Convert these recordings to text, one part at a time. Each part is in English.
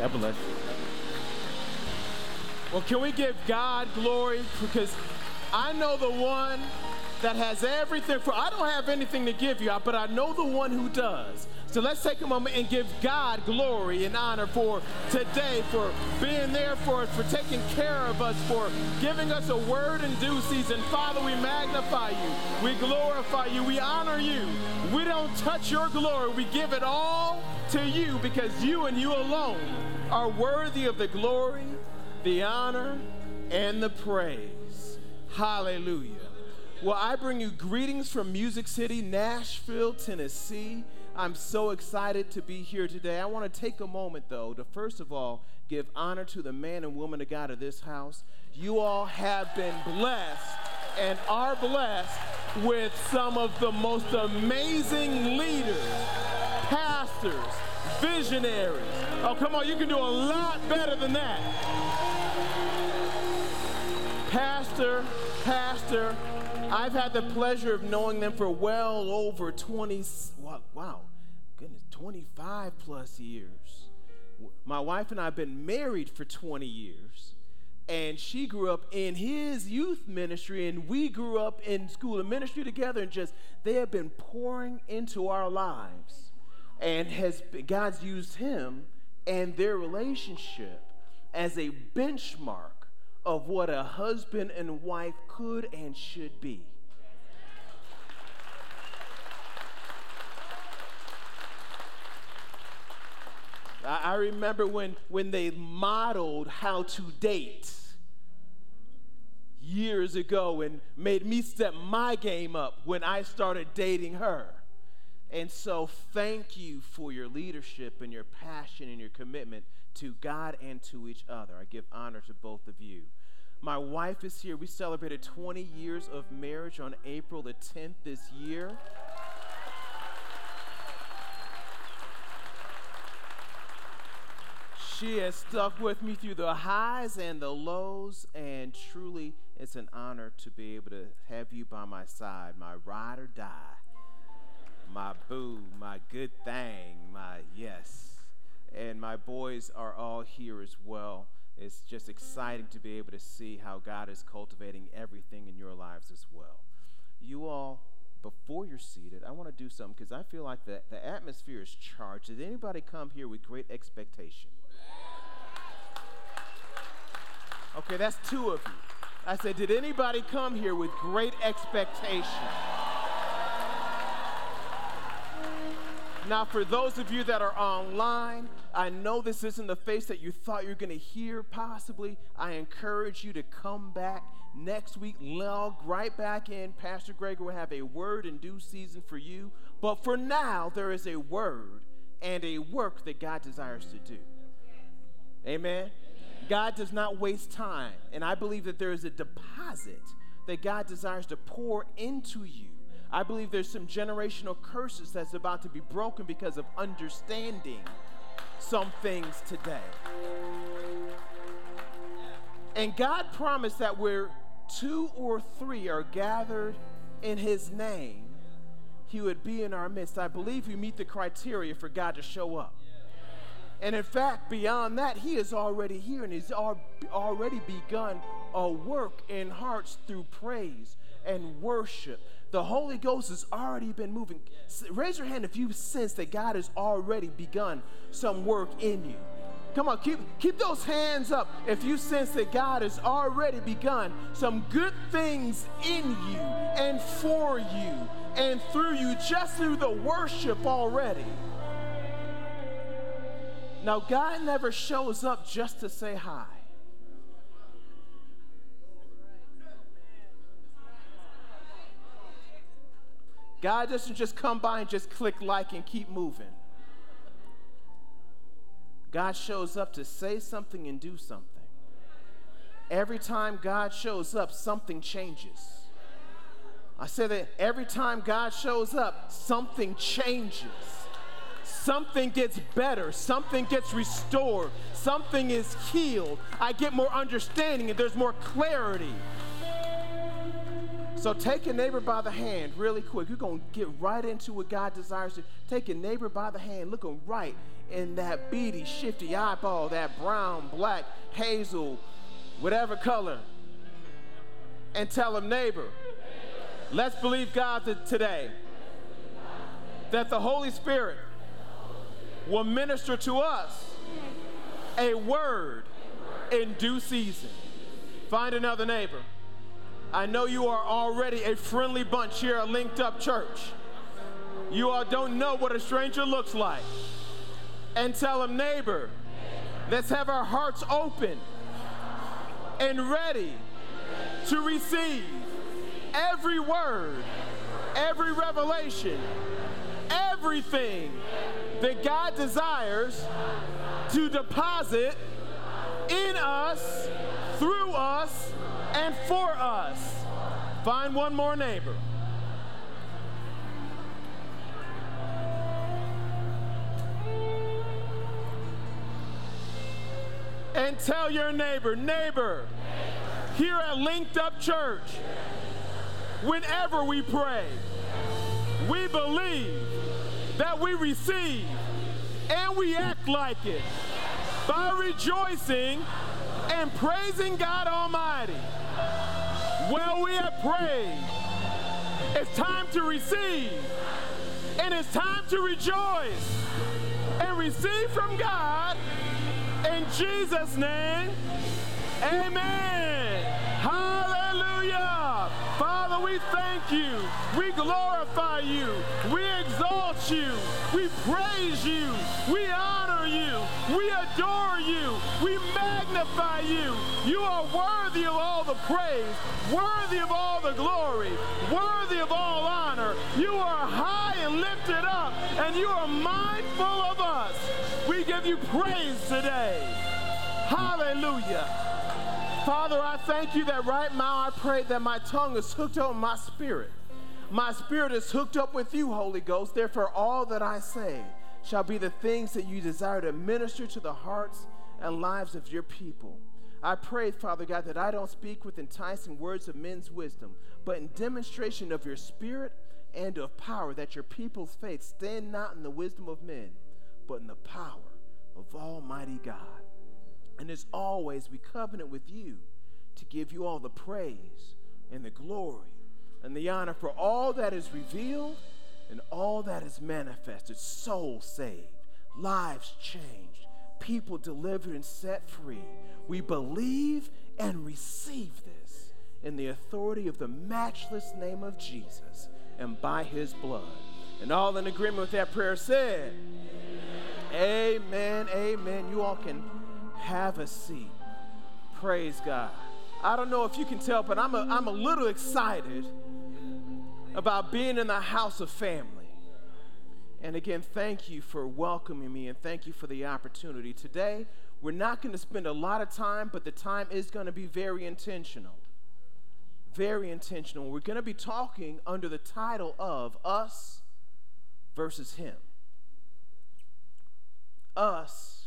God bless. Well, can we give God glory? Because I know the one that has everything for I don't have anything to give you, but I know the one who does. So let's take a moment and give God glory and honor for today, for being there for us, for taking care of us, for giving us a word in due season. Father, we magnify you. We glorify you. We honor you. We don't touch your glory. We give it all to you because you and you alone are worthy of the glory, the honor, and the praise. Hallelujah. Well, I bring you greetings from Music City, Nashville, Tennessee. I'm so excited to be here today. I want to take a moment, though, to first of all give honor to the man and woman of God of this house. You all have been blessed and are blessed with some of the most amazing leaders, pastors, visionaries. Oh, come on, you can do a lot better than that. Pastor, Pastor, I've had the pleasure of knowing them for well over 20, wow, goodness, 25 plus years. My wife and I have been married for 20 years, and she grew up in his youth ministry, and we grew up in school and ministry together, and just they have been pouring into our lives, and has God's used him and their relationship as a benchmark of what a husband and wife could and should be. I, remember when, when they modeled how to date years ago and made me step my game up when I started dating her. And so, thank you for your leadership and your passion and your commitment to God and to each other. I give honor to both of you. My wife is here. We celebrated 20 years of marriage on April the 10th this year. She has stuck with me through the highs and the lows, and truly it's an honor to be able to have you by my side, my ride or die, my boo, my good thing, my yes. And my boys are all here as well. It's just exciting to be able to see how God is cultivating everything in your lives as well. You all, before you're seated, I want to do something because I feel like the, the atmosphere is charged. Did anybody come here with great expectation? Okay, that's two of you. I said, Did anybody come here with great expectation? Now, for those of you that are online, I know this isn't the face that you thought you were going to hear, possibly. I encourage you to come back next week, log right back in. Pastor Greg will have a word in due season for you. But for now, there is a word and a work that God desires to do. Amen. God does not waste time. And I believe that there is a deposit that God desires to pour into you. I believe there's some generational curses that's about to be broken because of understanding some things today. And God promised that where two or three are gathered in His name, He would be in our midst. I believe we meet the criteria for God to show up. And in fact, beyond that, He is already here and He's already begun a work in hearts through praise and worship. The Holy Ghost has already been moving. Raise your hand if you sense that God has already begun some work in you. Come on, keep, keep those hands up if you sense that God has already begun some good things in you and for you and through you, just through the worship already. Now, God never shows up just to say hi. God doesn't just come by and just click like and keep moving. God shows up to say something and do something. Every time God shows up, something changes. I said that every time God shows up, something changes something gets better, something gets restored, something is healed. I get more understanding and there's more clarity. So take your neighbor by the hand really quick. You're going to get right into what God desires to. Take your neighbor by the hand, looking right in that beady, shifty eyeball, that brown, black, hazel, whatever color, and tell him, neighbor, let's believe God today that the Holy Spirit will minister to us a word in due season. Find another neighbor. I know you are already a friendly bunch here at Linked Up Church. You all don't know what a stranger looks like. And tell them, neighbor, let's have our hearts open and ready to receive every word, every revelation, everything that God desires to deposit in us, through us, and for us. Find one more neighbor. And tell your neighbor, neighbor, here at Linked Up Church, whenever we pray, we believe that we receive and we act like it by rejoicing and praising God Almighty. Well, we have prayed. It's time to receive, and it's time to rejoice and receive from God in Jesus' name. Amen. Hallelujah. Father, we thank you. We glorify you. We exalt you. We praise you. We honor you. We adore you. We magnify you. You are worthy of all the praise, worthy of all the glory, worthy of all honor. You are high and lifted up, and you are mindful of us. We give you praise today. Hallelujah. Father, I thank you that right now I pray that my tongue is hooked with my spirit. My spirit is hooked up with you, Holy Ghost. Therefore, all that I say shall be the things that you desire to minister to the hearts and lives of your people. I pray, Father God, that I don't speak with enticing words of men's wisdom, but in demonstration of your spirit and of power, that your people's faith stand not in the wisdom of men, but in the power of Almighty God. And as always, we covenant with you to give you all the praise and the glory and the honor for all that is revealed and all that is manifested. Souls saved, lives changed, people delivered and set free. We believe and receive this in the authority of the matchless name of Jesus and by his blood. And all in agreement with that prayer said, Amen, amen. You all can have a seat. Praise God. I don't know if you can tell, but I'm a, I'm a little excited about being in the house of family. And again, thank you for welcoming me and thank you for the opportunity. Today, we're not going to spend a lot of time, but the time is going to be very intentional. Very intentional. We're going to be talking under the title of Us versus Him. Us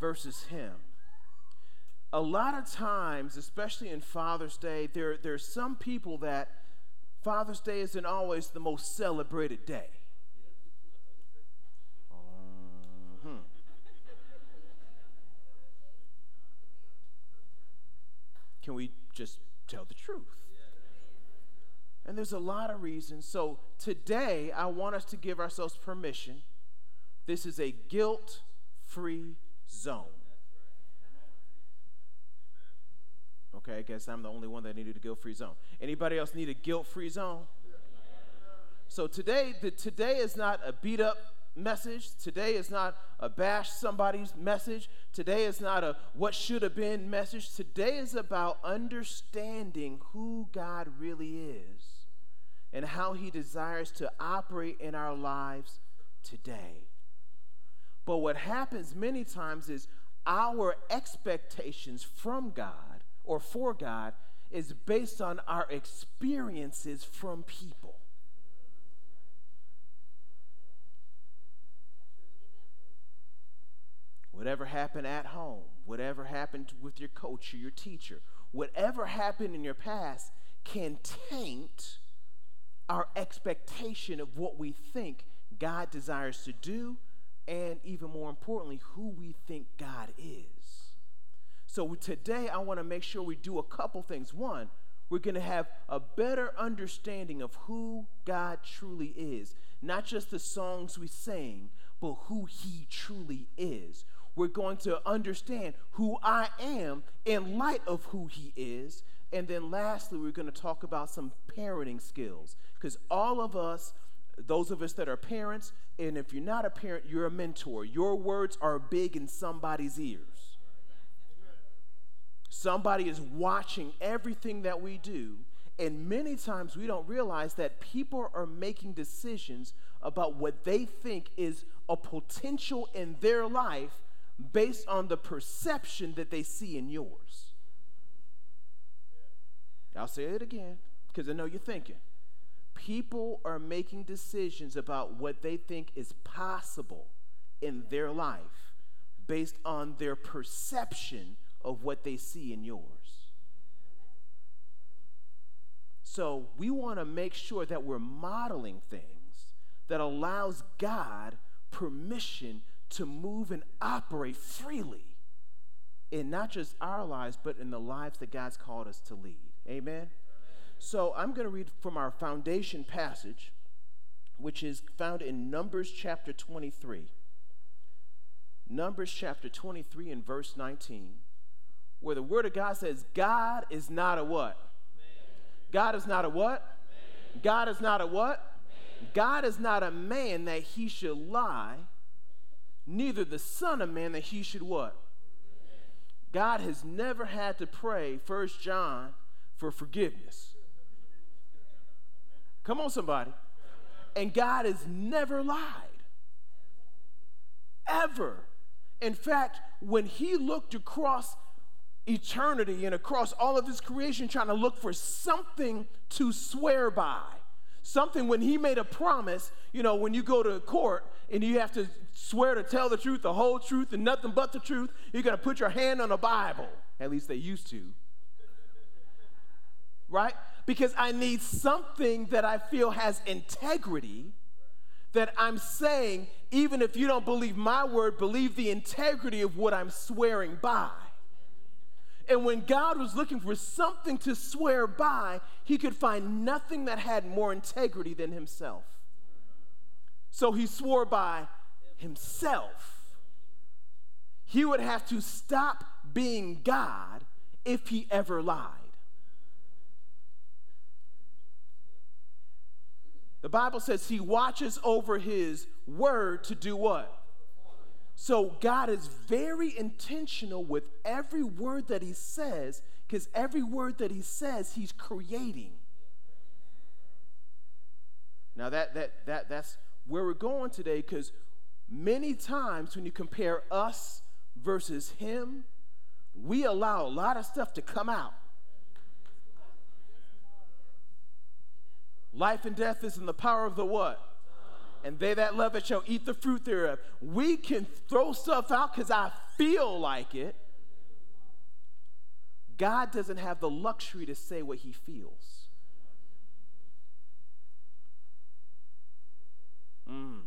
versus him. A lot of times, especially in Father's Day, there, there are some people that Father's Day isn't always the most celebrated day. Uh-huh. Can we just tell the truth? And there's a lot of reasons. So today, I want us to give ourselves permission. This is a guilt free zone. Okay, I guess I'm the only one that needed a guilt-free zone. Anybody else need a guilt-free zone? So today, the, today is not a beat up message. Today is not a bash somebody's message. Today is not a what should have been message. Today is about understanding who God really is and how he desires to operate in our lives today. But what happens many times is our expectations from God or for God is based on our experiences from people. Whatever happened at home, whatever happened with your coach or your teacher, whatever happened in your past can taint our expectation of what we think God desires to do, and even more importantly, who we think God is. So today, I want to make sure we do a couple things. One, we're going to have a better understanding of who God truly is, not just the songs we sing, but who He truly is. We're going to understand who I am in light of who He is. And then lastly, we're going to talk about some parenting skills because all of us, those of us that are parents, and if you're not a parent, you're a mentor. Your words are big in somebody's ears. Somebody is watching everything that we do, and many times we don't realize that people are making decisions about what they think is a potential in their life based on the perception that they see in yours. I'll say it again because I know you're thinking. People are making decisions about what they think is possible in their life based on their perception of what they see in yours. So we want to make sure that we're modeling things that allows God permission to move and operate freely in not just our lives, but in the lives that God's called us to lead. Amen? So I'm going to read from our foundation passage, which is found in Numbers chapter 23. Numbers chapter 23 and verse 19, where the word of God says, God is not a what? God is not a what? God is not a what? God is not a man that he should lie, neither the Son of Man that he should what? God has never had to pray, First John, for forgiveness. Come on, somebody. And God has never lied. Ever. In fact, when he looked across eternity and across all of his creation, trying to look for something to swear by, something when he made a promise, you know, when you go to court and you have to swear to tell the truth, the whole truth, and nothing but the truth, you're going to put your hand on a Bible. At least they used to. Right? Because I need something that I feel has integrity that I'm saying, even if you don't believe my word, believe the integrity of what I'm swearing by. And when God was looking for something to swear by, he could find nothing that had more integrity than himself. So he swore by himself. He would have to stop being God if he ever lied. The Bible says he watches over his word to do what? So God is very intentional with every word that he says, because every word that he says, he's creating. Now that that that that's where we're going today, because many times when you compare us versus him, we allow a lot of stuff to come out. Life and death is in the power of the what? and they that love it shall eat the fruit thereof. We can throw stuff out because I feel like it. God doesn't have the luxury to say what he feels. Mm.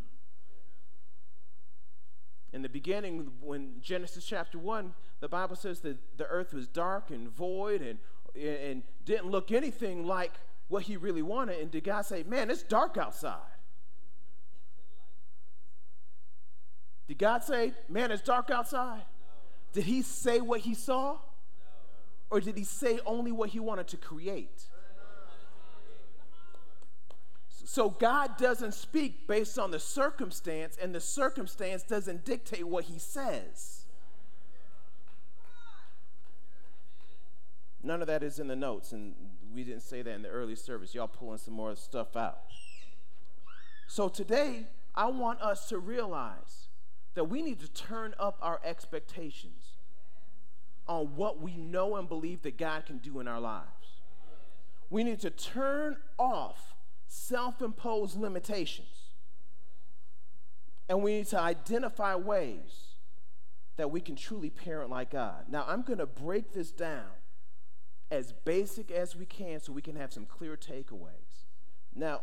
In the beginning, when Genesis chapter 1, the Bible says that the earth was dark and void and, and didn't look anything like what he really wanted. And did God say, Man, it's dark outside? Did God say, man, it's dark outside? No. Did he say what he saw? No. Or did he say only what he wanted to create? So God doesn't speak based on the circumstance, and the circumstance doesn't dictate what he says. None of that is in the notes, and we didn't say that in the early service. Y'all pulling some more stuff out. So today, I want us to realize that we need to turn up our expectations on what we know and believe that God can do in our lives. We need to turn off self imposed limitations. And we need to identify ways that we can truly parent like God. Now, I'm going to break this down as basic as we can so we can have some clear takeaways. Now,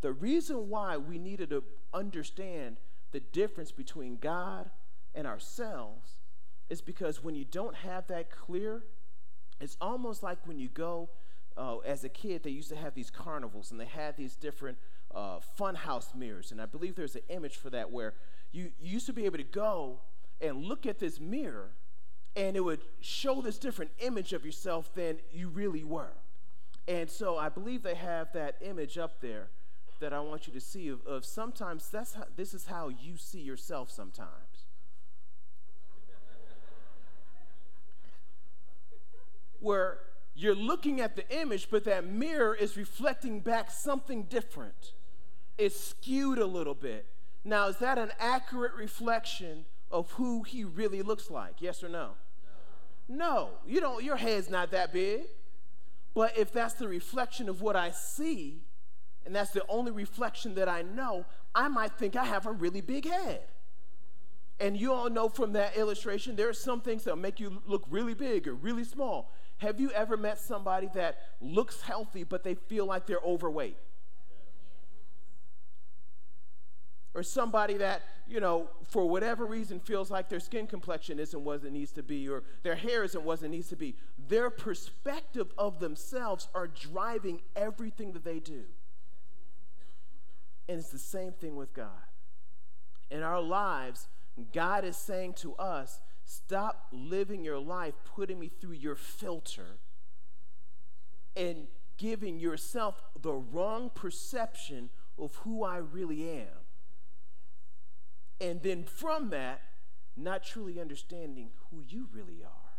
the reason why we needed to understand the difference between God and ourselves is because when you don't have that clear, it's almost like when you go uh, as a kid, they used to have these carnivals and they had these different uh, funhouse mirrors. And I believe there's an image for that where you, you used to be able to go and look at this mirror and it would show this different image of yourself than you really were. And so I believe they have that image up there that I want you to see of, of sometimes that's how, this is how you see yourself sometimes. Where you're looking at the image, but that mirror is reflecting back something different. It's skewed a little bit. Now, is that an accurate reflection of who he really looks like? Yes or no? No. You don't, your head's not that big. But if that's the reflection of what I see, and that's the only reflection that I know, I might think I have a really big head. And you all know from that illustration, there are some things that make you look really big or really small. Have you ever met somebody that looks healthy, but they feel like they're overweight? Or somebody that, you know, for whatever reason feels like their skin complexion isn't what it needs to be, or their hair isn't what it needs to be. Their perspective of themselves are driving everything that they do. And it's the same thing with God. In our lives, God is saying to us, Stop living your life putting me through your filter and giving yourself the wrong perception of who I really am. And then from that, not truly understanding who you really are.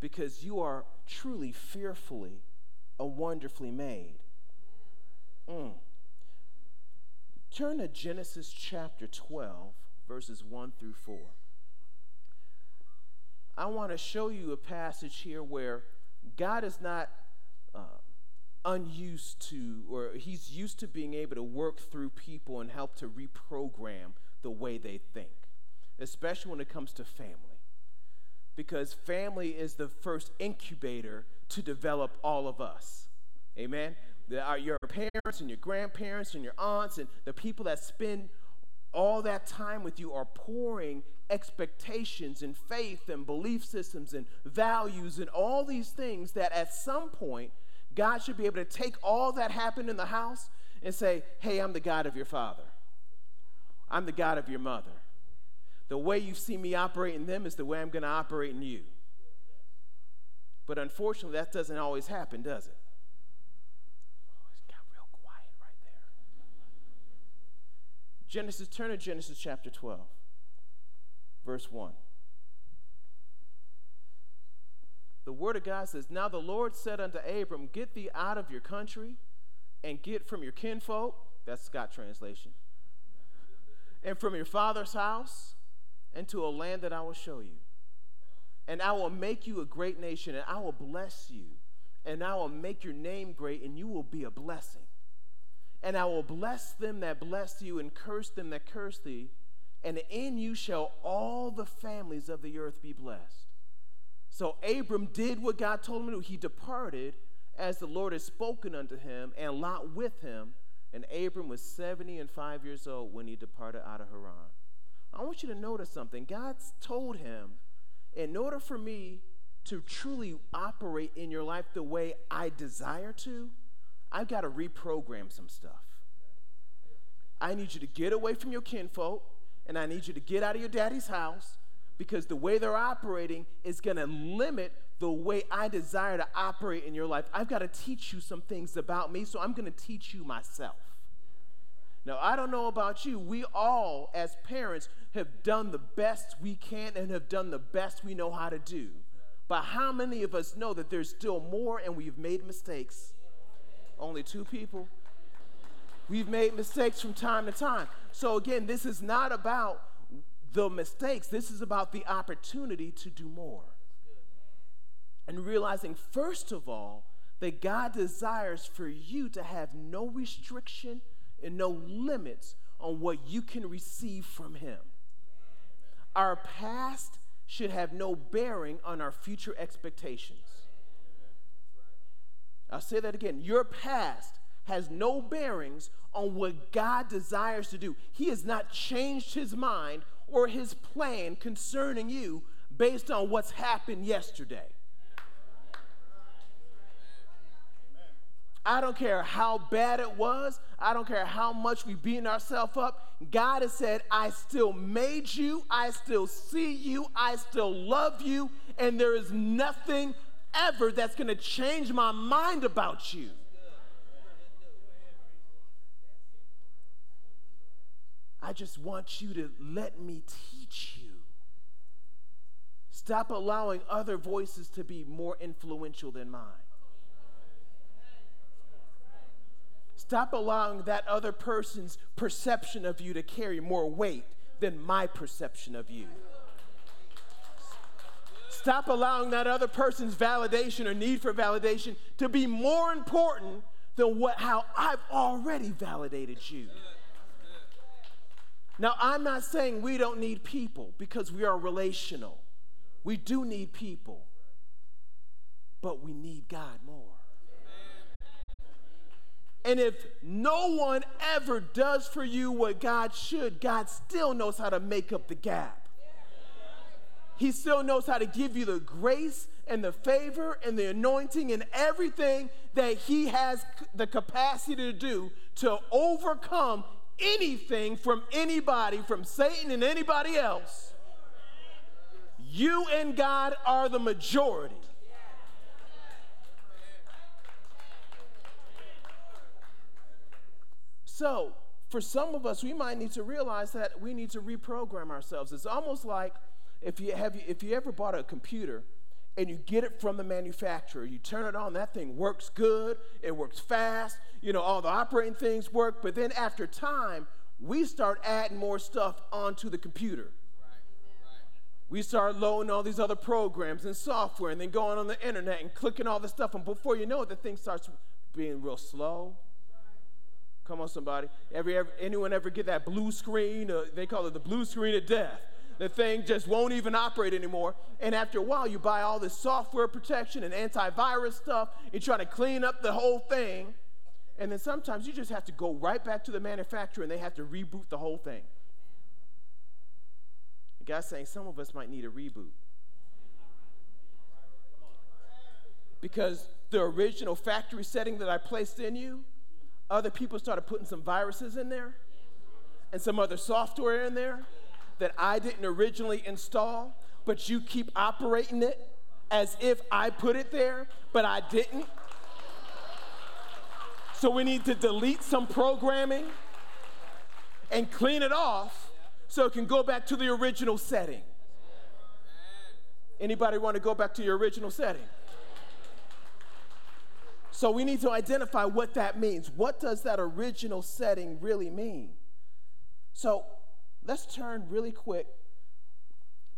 Because you are truly fearfully and wonderfully made. Mm. Turn to Genesis chapter 12, verses 1 through 4. I want to show you a passage here where God is not uh, unused to, or He's used to being able to work through people and help to reprogram the way they think, especially when it comes to family. Because family is the first incubator to develop all of us. Amen? Are uh, your parents and your grandparents and your aunts and the people that spend all that time with you are pouring expectations and faith and belief systems and values and all these things that at some point God should be able to take all that happened in the house and say, Hey, I'm the God of your father. I'm the God of your mother. The way you see me operate in them is the way I'm going to operate in you. But unfortunately, that doesn't always happen, does it? Oh, Genesis, turn to Genesis chapter 12, verse 1. The word of God says, Now the Lord said unto Abram, Get thee out of your country and get from your kinfolk, that's Scott translation, and from your father's house into a land that I will show you. And I will make you a great nation, and I will bless you, and I will make your name great, and you will be a blessing. And I will bless them that bless you, and curse them that curse thee. And in you shall all the families of the earth be blessed. So Abram did what God told him to do. He departed as the Lord had spoken unto him, and Lot with him. And Abram was 70 and 5 years old when he departed out of Haran. I want you to notice something. God told him, in order for me to truly operate in your life the way I desire to, I've got to reprogram some stuff. I need you to get away from your kinfolk, and I need you to get out of your daddy's house because the way they're operating is going to limit the way I desire to operate in your life. I've got to teach you some things about me, so I'm going to teach you myself. Now, I don't know about you. We all, as parents, have done the best we can and have done the best we know how to do. But how many of us know that there's still more and we've made mistakes? Only two people. We've made mistakes from time to time. So, again, this is not about the mistakes, this is about the opportunity to do more. And realizing, first of all, that God desires for you to have no restriction and no limits on what you can receive from Him. Our past should have no bearing on our future expectations. I'll say that again. Your past has no bearings on what God desires to do. He has not changed his mind or his plan concerning you based on what's happened yesterday. I don't care how bad it was. I don't care how much we beaten ourselves up. God has said, I still made you. I still see you. I still love you. And there is nothing ever that's going to change my mind about you. I just want you to let me teach you. Stop allowing other voices to be more influential than mine. Stop allowing that other person's perception of you to carry more weight than my perception of you. Stop allowing that other person's validation or need for validation to be more important than what, how I've already validated you. Now, I'm not saying we don't need people because we are relational. We do need people, but we need God more. And if no one ever does for you what God should, God still knows how to make up the gap. He still knows how to give you the grace and the favor and the anointing and everything that He has the capacity to do to overcome anything from anybody, from Satan and anybody else, you and God are the majority. So, for some of us, we might need to realize that we need to reprogram ourselves. It's almost like if you have if you ever bought a computer and you get it from the manufacturer. You turn it on, that thing works good, it works fast, you know, all the operating things work, but then after time, we start adding more stuff onto the computer. We start loading all these other programs and software and then going on the internet and clicking all this stuff, and before you know it, the thing starts being real slow. Come on, somebody. Every, ever, anyone ever get that blue screen? Uh, they call it the blue screen of death the thing just won't even operate anymore. And after a while, you buy all this software protection and antivirus stuff. You try to clean up the whole thing. And then sometimes you just have to go right back to the manufacturer and they have to reboot the whole thing. The guy's saying some of us might need a reboot. Because the original factory setting that I placed in you, other people started putting some viruses in there and some other software in there that I didn't originally install, but you keep operating it as if I put it there, but I didn't. So we need to delete some programming and clean it off so it can go back to the original setting. Anybody want to go back to your original setting? So we need to identify what that means. What does that original setting really mean? So Let's turn really quick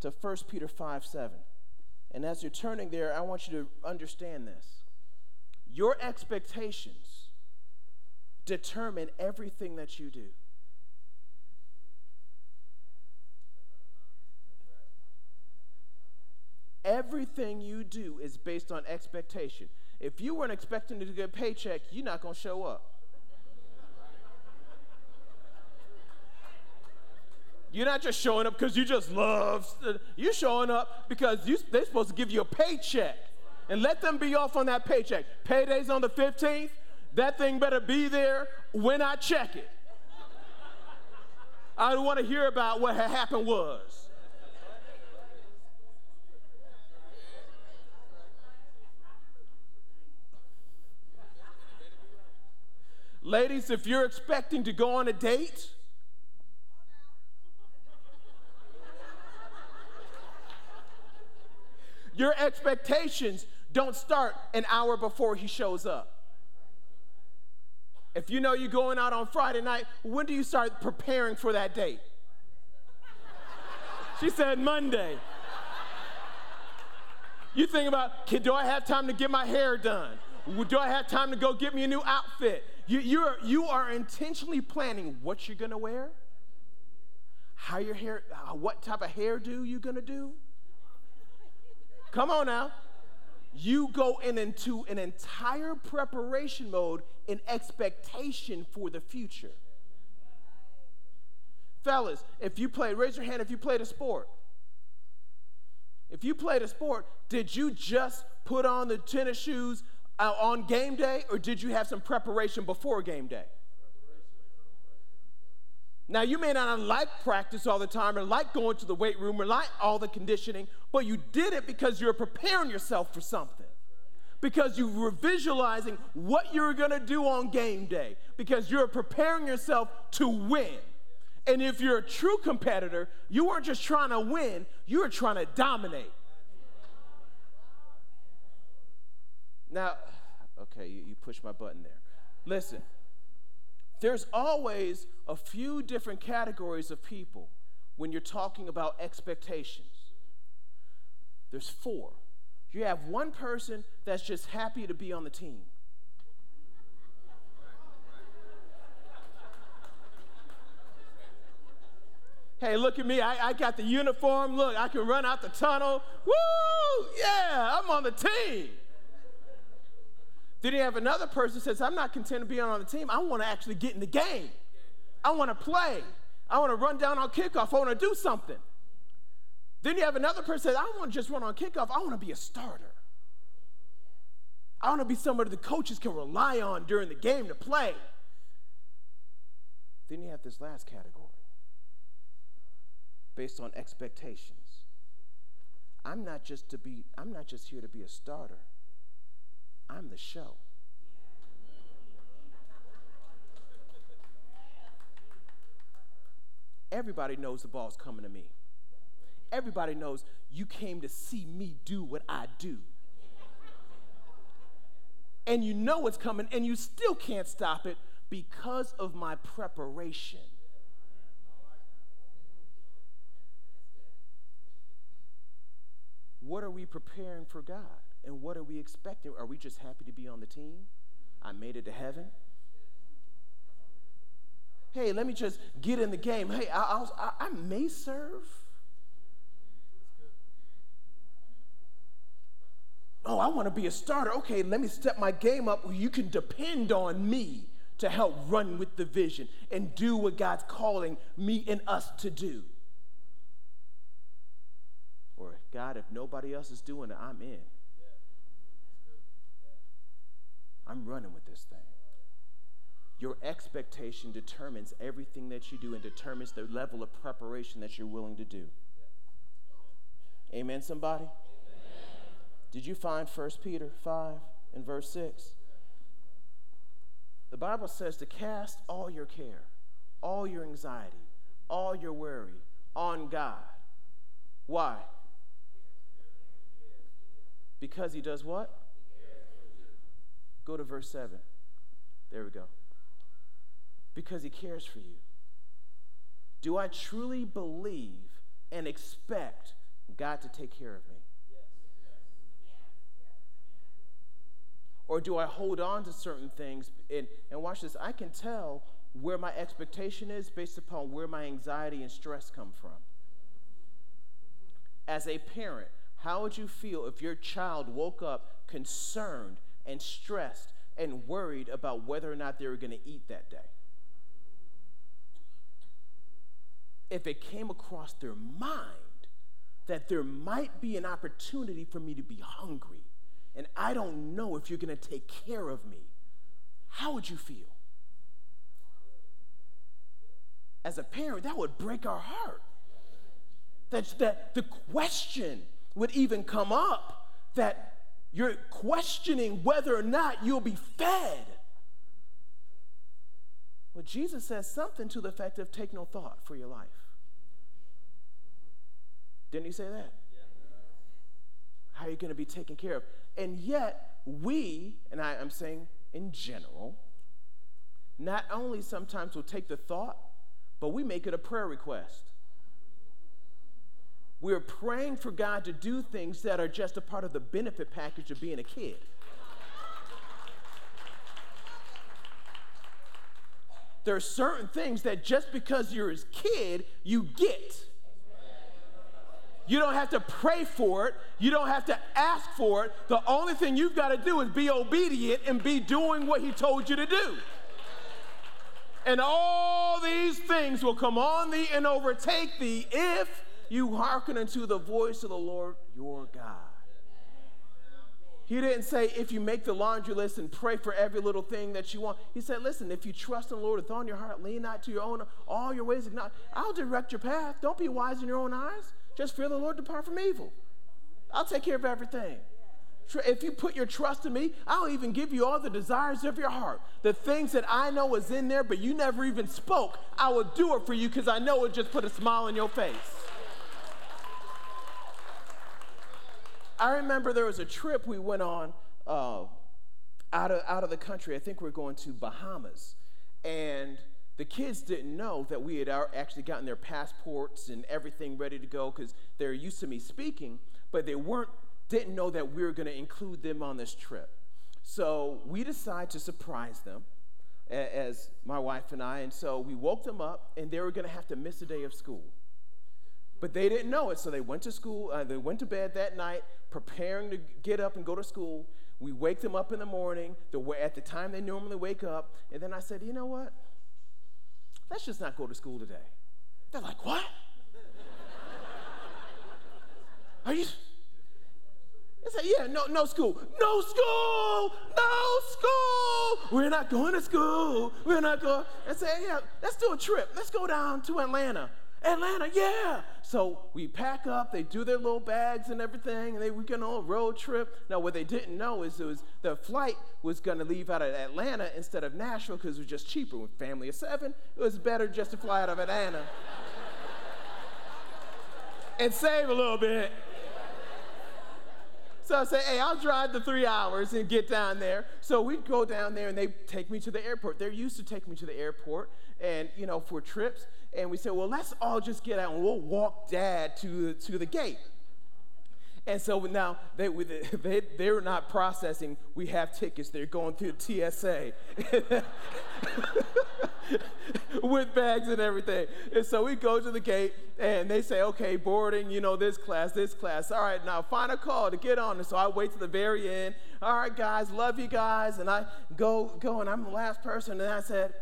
to 1 Peter 5 7. And as you're turning there, I want you to understand this. Your expectations determine everything that you do. Everything you do is based on expectation. If you weren't expecting to get a paycheck, you're not going to show up. You're not just showing up because you just love. Uh, you're showing up because you, they're supposed to give you a paycheck. And let them be off on that paycheck. Payday's on the 15th. That thing better be there when I check it. I don't want to hear about what had happened was. Ladies, if you're expecting to go on a date, Your expectations don't start an hour before he shows up. If you know you're going out on Friday night, when do you start preparing for that date? she said Monday. You think about, do I have time to get my hair done? Do I have time to go get me a new outfit? You, you, are, you are intentionally planning what you're gonna wear, how your hair, uh, what type of hairdo you're gonna do. Come on now. You go in into an entire preparation mode in expectation for the future. Fellas, if you played, raise your hand if you played a sport. If you played a sport, did you just put on the tennis shoes uh, on game day or did you have some preparation before game day? Now, you may not like practice all the time or like going to the weight room or like all the conditioning, but you did it because you're preparing yourself for something. Because you were visualizing what you were going to do on game day. Because you're preparing yourself to win. And if you're a true competitor, you weren't just trying to win, you were trying to dominate. Now, okay, you, you push my button there. Listen there's always a few different categories of people when you're talking about expectations. There's four. You have one person that's just happy to be on the team. Hey, look at me. I, I got the uniform. Look, I can run out the tunnel. Woo! Yeah, I'm on the team. Then you have another person says, I'm not content to be on the team. I want to actually get in the game. I want to play. I want to run down on kickoff. I want to do something. Then you have another person says, I don't want to just run on kickoff. I want to be a starter. I want to be somebody the coaches can rely on during the game to play. Then you have this last category based on expectations. I'm not just to be I'm not just here to be a starter. I'm the show. Everybody knows the ball's coming to me. Everybody knows you came to see me do what I do. And you know it's coming, and you still can't stop it because of my preparation. What are we preparing for God? And what are we expecting? Are we just happy to be on the team? I made it to heaven. Hey, let me just get in the game. Hey, I, I, I may serve. Oh, I want to be a starter. Okay, let me step my game up you can depend on me to help run with the vision and do what God's calling me and us to do. Or, God, if nobody else is doing it, I'm in. I'm running with this thing. Your expectation determines everything that you do and determines the level of preparation that you're willing to do. Amen, somebody? Amen. Did you find 1 Peter 5 and verse 6? The Bible says to cast all your care, all your anxiety, all your worry on God. Why? Because He does what? Go to verse 7. There we go. Because he cares for you. Do I truly believe and expect God to take care of me? Or do I hold on to certain things? And, and watch this. I can tell where my expectation is based upon where my anxiety and stress come from. As a parent, how would you feel if your child woke up concerned and stressed and worried about whether or not they were going to eat that day. If it came across their mind that there might be an opportunity for me to be hungry and I don't know if you're going to take care of me, how would you feel? As a parent, that would break our heart. That, that the question would even come up that you're questioning whether or not you'll be fed. Well, Jesus says something to the effect of take no thought for your life. Didn't he say that? How are you going to be taken care of? And yet, we, and I, I'm saying in general, not only sometimes will take the thought, but we make it a prayer request. We're praying for God to do things that are just a part of the benefit package of being a kid. There are certain things that just because you're a kid, you get. You don't have to pray for it. You don't have to ask for it. The only thing you've got to do is be obedient and be doing what He told you to do. And all these things will come on thee and overtake thee if you hearken unto the voice of the Lord your God. He didn't say, if you make the laundry list and pray for every little thing that you want. He said, listen, if you trust in the Lord with all your heart, lean not to your own, all your ways, acknowledge, I'll direct your path. Don't be wise in your own eyes. Just fear the Lord, depart from evil. I'll take care of everything. If you put your trust in me, I'll even give you all the desires of your heart. The things that I know is in there, but you never even spoke, I will do it for you because I know it just put a smile on your face. I remember there was a trip we went on uh, out, of, out of the country. I think we are going to Bahamas. And the kids didn't know that we had actually gotten their passports and everything ready to go because they're used to me speaking, but they weren't, didn't know that we were going to include them on this trip. So we decided to surprise them as my wife and I. And so we woke them up, and they were going to have to miss a day of school. But they didn't know it, so they went to school. Uh, they went to bed that night, preparing to get up and go to school. We wake them up in the morning, the at the time they normally wake up. And then I said, you know what? Let's just not go to school today. They're like, what? Are you? I said, yeah, no, no school. No school! No school! We're not going to school. We're not going. I said, yeah, let's do a trip. Let's go down to Atlanta. Atlanta, yeah. So we pack up, they do their little bags and everything, and they we get on a road trip. Now, what they didn't know is it was the flight was going to leave out of Atlanta instead of Nashville because it was just cheaper. With family of seven, it was better just to fly out of Atlanta and save a little bit. So I say, hey, I'll drive the three hours and get down there. So we go down there and they take me to the airport. They're used to take me to the airport and, you know, for trips. And we said, well, let's all just get out and we'll walk dad to, to the gate. And so now they, they, they're not processing, we have tickets, they're going through TSA with bags and everything. And so we go to the gate and they say, okay, boarding, you know, this class, this class. All right, now final call to get on. And so I wait to the very end. All right, guys, love you guys. And I go, go, and I'm the last person. And I said,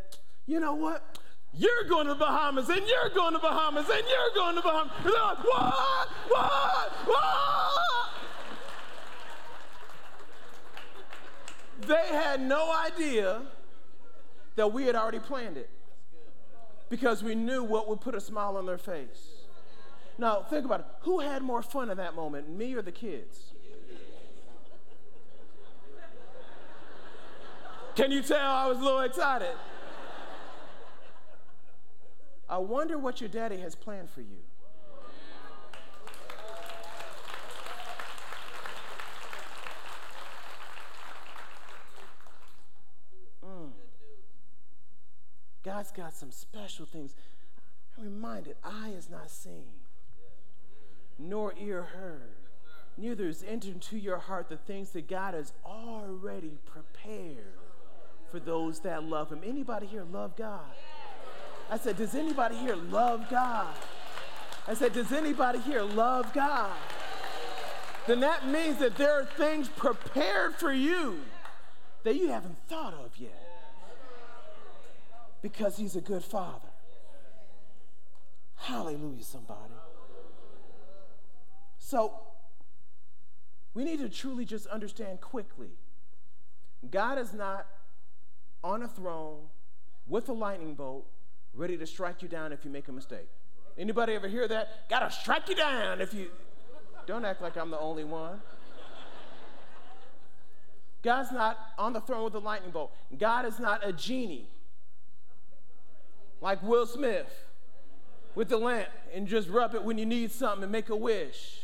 you know what? You're going to the Bahamas, and you're going to the Bahamas, and you're going to the Bahamas. And they're like, what? What? What? They had no idea that we had already planned it because we knew what would put a smile on their face. Now, think about it. Who had more fun in that moment, me or the kids? Can you tell I was a little excited? I wonder what your daddy has planned for you. Mm. God's got some special things. I'm reminded, eye is not seen, nor ear heard, neither is entered into your heart the things that God has already prepared for those that love Him. Anybody here love God? I said, Does anybody here love God? I said, Does anybody here love God? Then that means that there are things prepared for you that you haven't thought of yet. Because He's a good Father. Hallelujah, somebody. So, we need to truly just understand quickly God is not on a throne with a lightning bolt ready to strike you down if you make a mistake. Anybody ever hear that? Gotta strike you down if you. Don't act like I'm the only one. God's not on the throne with a lightning bolt. God is not a genie like Will Smith with the lamp and just rub it when you need something and make a wish.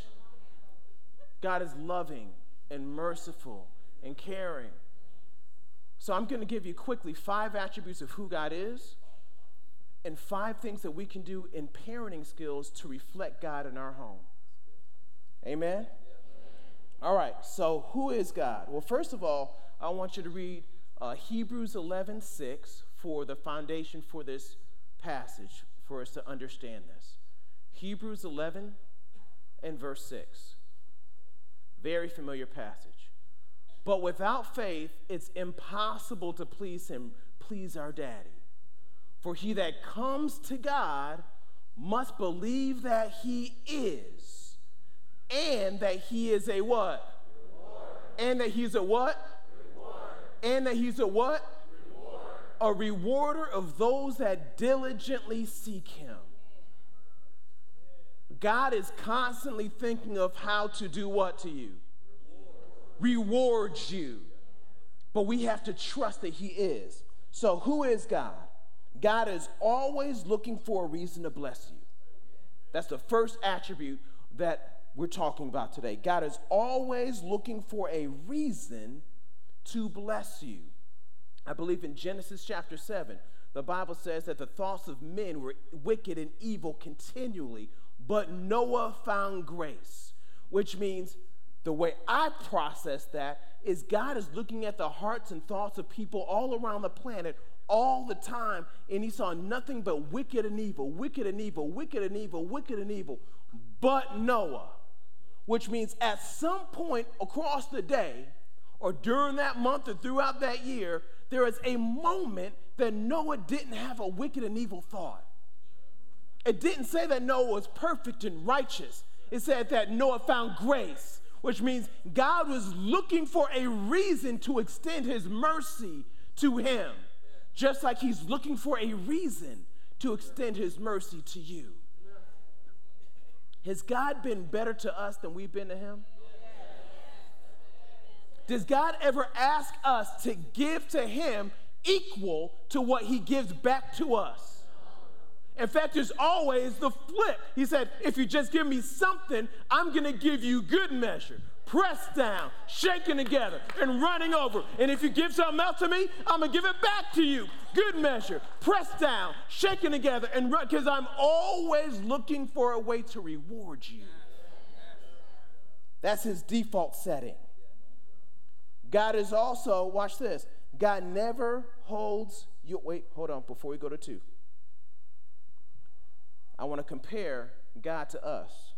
God is loving and merciful and caring. So I'm going to give you quickly five attributes of who God is and five things that we can do in parenting skills to reflect God in our home. Amen? All right, so who is God? Well, first of all, I want you to read uh, Hebrews 11 6 for the foundation for this passage, for us to understand this. Hebrews 11 and verse 6. Very familiar passage. But without faith, it's impossible to please him, please our daddy. For he that comes to God must believe that he is, and that he is a what? Reward. And that he's a what? Reward. And that he's a what? Reward. A rewarder of those that diligently seek him. God is constantly thinking of how to do what to you? Reward. You. But we have to trust that He is. So, who is God? God is always looking for a reason to bless you. That's the first attribute that we're talking about today. God is always looking for a reason to bless you. I believe in Genesis chapter 7, the Bible says that the thoughts of men were wicked and evil continually but Noah found grace, which means the way I process that is God is looking at the hearts and thoughts of people all around the planet all the time, and he saw nothing but wicked and evil, wicked and evil, wicked and evil, wicked and evil, but Noah, which means at some point across the day, or during that month or throughout that year, there is a moment that Noah didn't have a wicked and evil thought. It didn't say that Noah was perfect and righteous. It said that Noah found grace, which means God was looking for a reason to extend his mercy to him, just like he's looking for a reason to extend his mercy to you. Has God been better to us than we've been to him? Does God ever ask us to give to him equal to what he gives back to us? In fact, there's always the flip. He said, if you just give me something, I'm going to give you good measure, pressed down, shaken together, and running over. And if you give something else to me, I'm going to give it back to you. Good measure, pressed down, shaken together, and run, because I'm always looking for a way to reward you. That's his default setting. God is also, watch this, God never holds you. Wait, hold on, before we go to two. I want to compare God to us.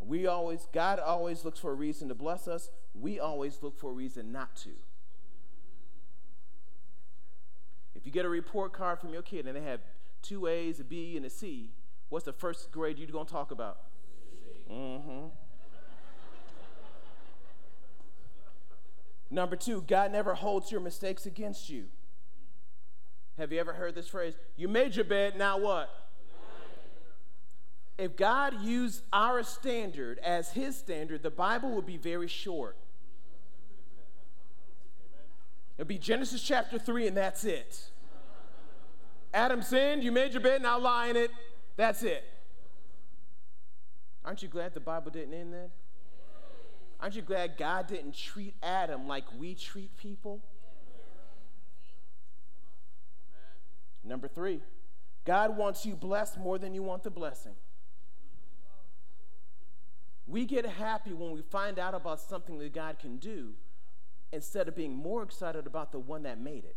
We always, God always looks for a reason to bless us. We always look for a reason not to. If you get a report card from your kid and they have two A's, a B, and a C, what's the first grade you're going to talk about? Mm-hmm. Number two, God never holds your mistakes against you. Have you ever heard this phrase? You made your bed, now what? If God used our standard as his standard, the Bible would be very short. It'd be Genesis chapter 3, and that's it. Adam sinned, you made your bed, now lie in it. That's it. Aren't you glad the Bible didn't end then? Aren't you glad God didn't treat Adam like we treat people? Number three, God wants you blessed more than you want the blessing. We get happy when we find out about something that God can do instead of being more excited about the one that made it.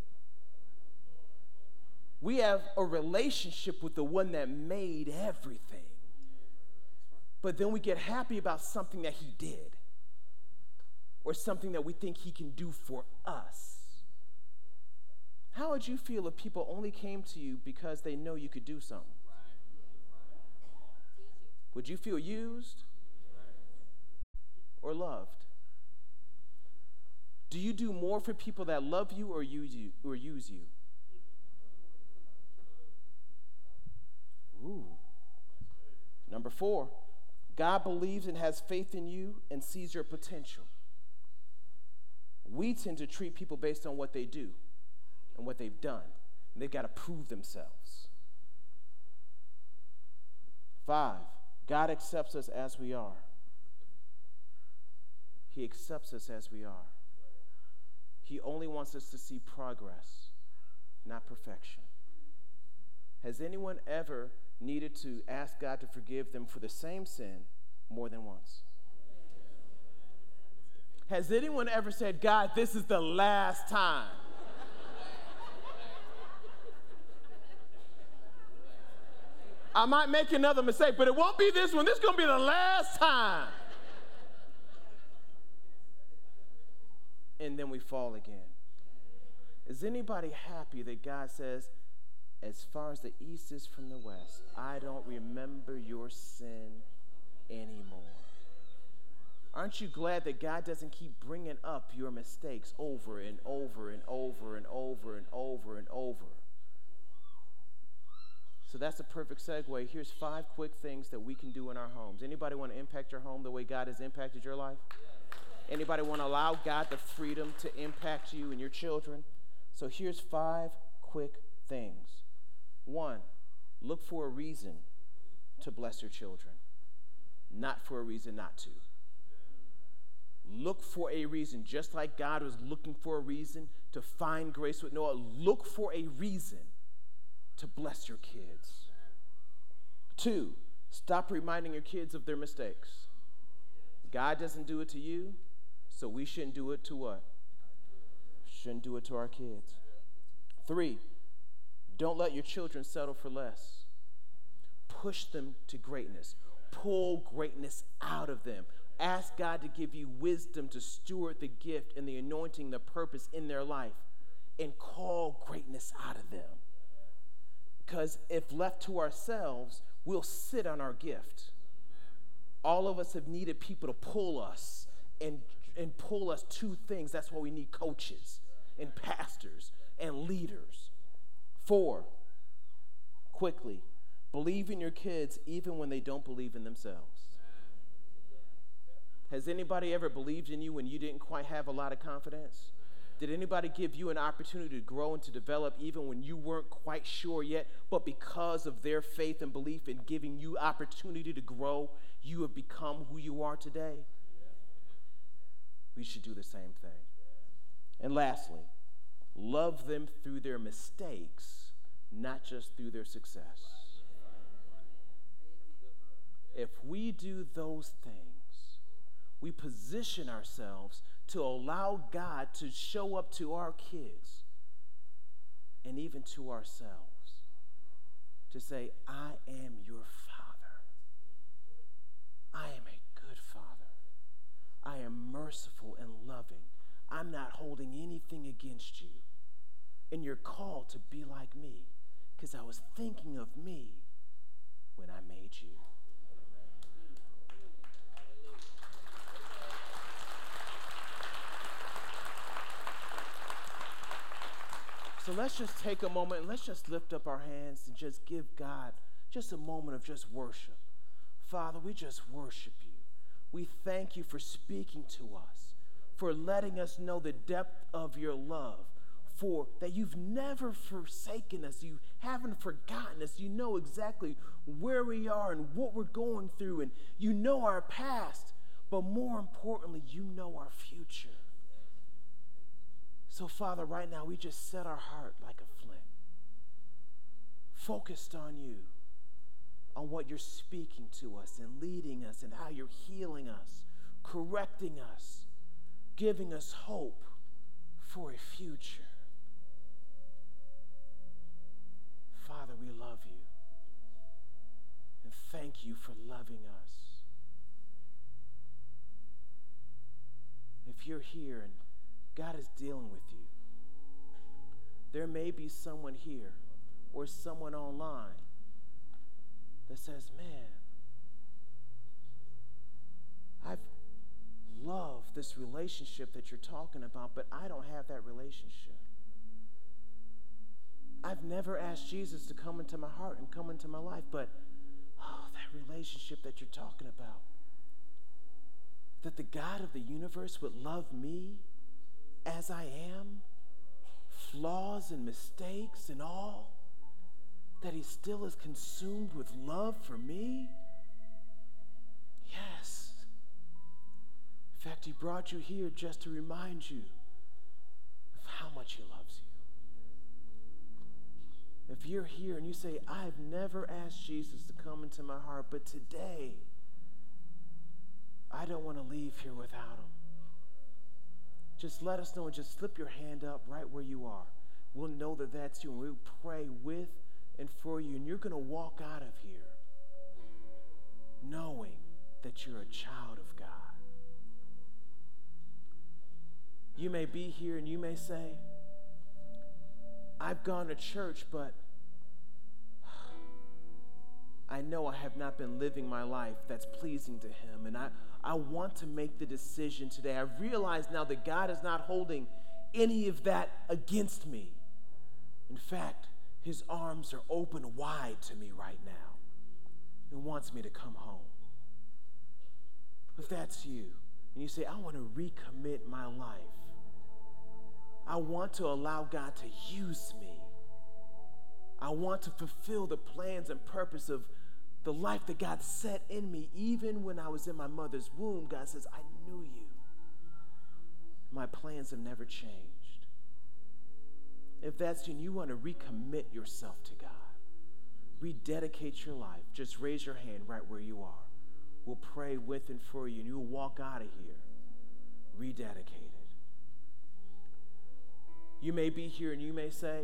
We have a relationship with the one that made everything. But then we get happy about something that he did or something that we think he can do for us. How would you feel if people only came to you because they know you could do something? Would you feel used? Or loved? Do you do more for people that love you or use you? Or use you? Ooh. Number four, God believes and has faith in you and sees your potential. We tend to treat people based on what they do and what they've done, and they've got to prove themselves. Five, God accepts us as we are. He accepts us as we are. He only wants us to see progress, not perfection. Has anyone ever needed to ask God to forgive them for the same sin more than once? Has anyone ever said, God, this is the last time? I might make another mistake, but it won't be this one. This is going to be the last time. And then we fall again. Is anybody happy that God says, as far as the east is from the west, I don't remember your sin anymore? Aren't you glad that God doesn't keep bringing up your mistakes over and over and over and over and over and over? So that's a perfect segue. Here's five quick things that we can do in our homes. Anybody want to impact your home the way God has impacted your life? Anybody want to allow God the freedom to impact you and your children? So here's five quick things. One, look for a reason to bless your children, not for a reason not to. Look for a reason, just like God was looking for a reason to find grace with Noah. Look for a reason to bless your kids. Two, stop reminding your kids of their mistakes. God doesn't do it to you, so we shouldn't do it to what? Shouldn't do it to our kids. Three, don't let your children settle for less. Push them to greatness. Pull greatness out of them. Ask God to give you wisdom to steward the gift and the anointing, the purpose in their life, and call greatness out of them. Because if left to ourselves, we'll sit on our gift. All of us have needed people to pull us and, and pull us to things. That's why we need coaches and pastors and leaders. Four, quickly, believe in your kids even when they don't believe in themselves. Has anybody ever believed in you when you didn't quite have a lot of confidence? Did anybody give you an opportunity to grow and to develop even when you weren't quite sure yet? But because of their faith and belief in giving you opportunity to grow, you have become who you are today? We should do the same thing. And lastly, love them through their mistakes, not just through their success. If we do those things, we position ourselves to allow God to show up to our kids and even to ourselves to say, I am your father. I am a. I am merciful and loving. I'm not holding anything against you. And you're called to be like me because I was thinking of me when I made you. So let's just take a moment and let's just lift up our hands and just give God just a moment of just worship. Father, we just worship. We thank you for speaking to us, for letting us know the depth of your love, for that you've never forsaken us. You haven't forgotten us. You know exactly where we are and what we're going through, and you know our past, but more importantly, you know our future. So, Father, right now we just set our heart like a flint, focused on you, on what you're speaking to us and leading us, and how you're healing us, correcting us, giving us hope for a future. Father, we love you and thank you for loving us. If you're here and God is dealing with you. There may be someone here or someone online that says, Man, I've loved this relationship that you're talking about, but I don't have that relationship. I've never asked Jesus to come into my heart and come into my life, but oh, that relationship that you're talking about, that the God of the universe would love me as I am, flaws and mistakes and all, that He still is consumed with love for me? Yes. In fact, He brought you here just to remind you of how much He loves you. If you're here and you say, I've never asked Jesus to come into my heart, but today, I don't want to leave here without Him just let us know and just slip your hand up right where you are. We'll know that that's you and we'll pray with and for you. And you're going to walk out of here knowing that you're a child of God. You may be here and you may say, I've gone to church, but I know I have not been living my life that's pleasing to Him. And I, I want to make the decision today. I realize now that God is not holding any of that against me. In fact, His arms are open wide to me right now and wants me to come home. If that's you, and you say, I want to recommit my life, I want to allow God to use me. I want to fulfill the plans and purpose of the life that God set in me, even when I was in my mother's womb, God says, I knew you. My plans have never changed. If that's you you want to recommit yourself to God, rededicate your life, just raise your hand right where you are. We'll pray with and for you, and you'll walk out of here rededicated. You may be here and you may say,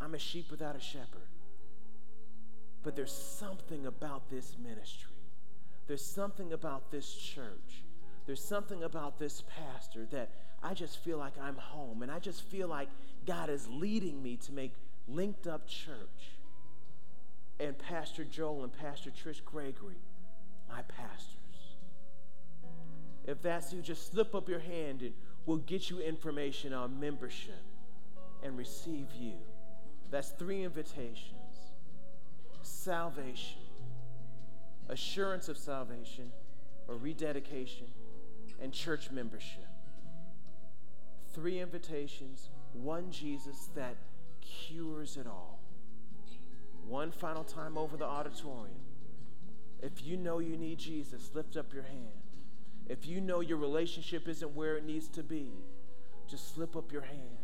I'm a sheep without a shepherd. But there's something about this ministry. There's something about this church. There's something about this pastor that I just feel like I'm home. And I just feel like God is leading me to make linked up church. And Pastor Joel and Pastor Trish Gregory, my pastors. If that's you, just slip up your hand and we'll get you information on membership and receive you. That's three invitations salvation, assurance of salvation or rededication, and church membership. Three invitations, one Jesus that cures it all. One final time over the auditorium. If you know you need Jesus, lift up your hand. If you know your relationship isn't where it needs to be, just slip up your hand.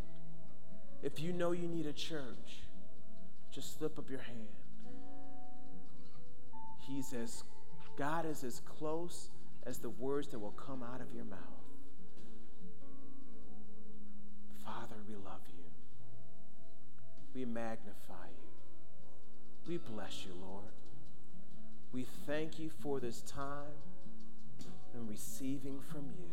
If you know you need a church, just slip up your hand. He's as, God is as close as the words that will come out of your mouth. Father, we love you. We magnify you. We bless you, Lord. We thank you for this time and receiving from you.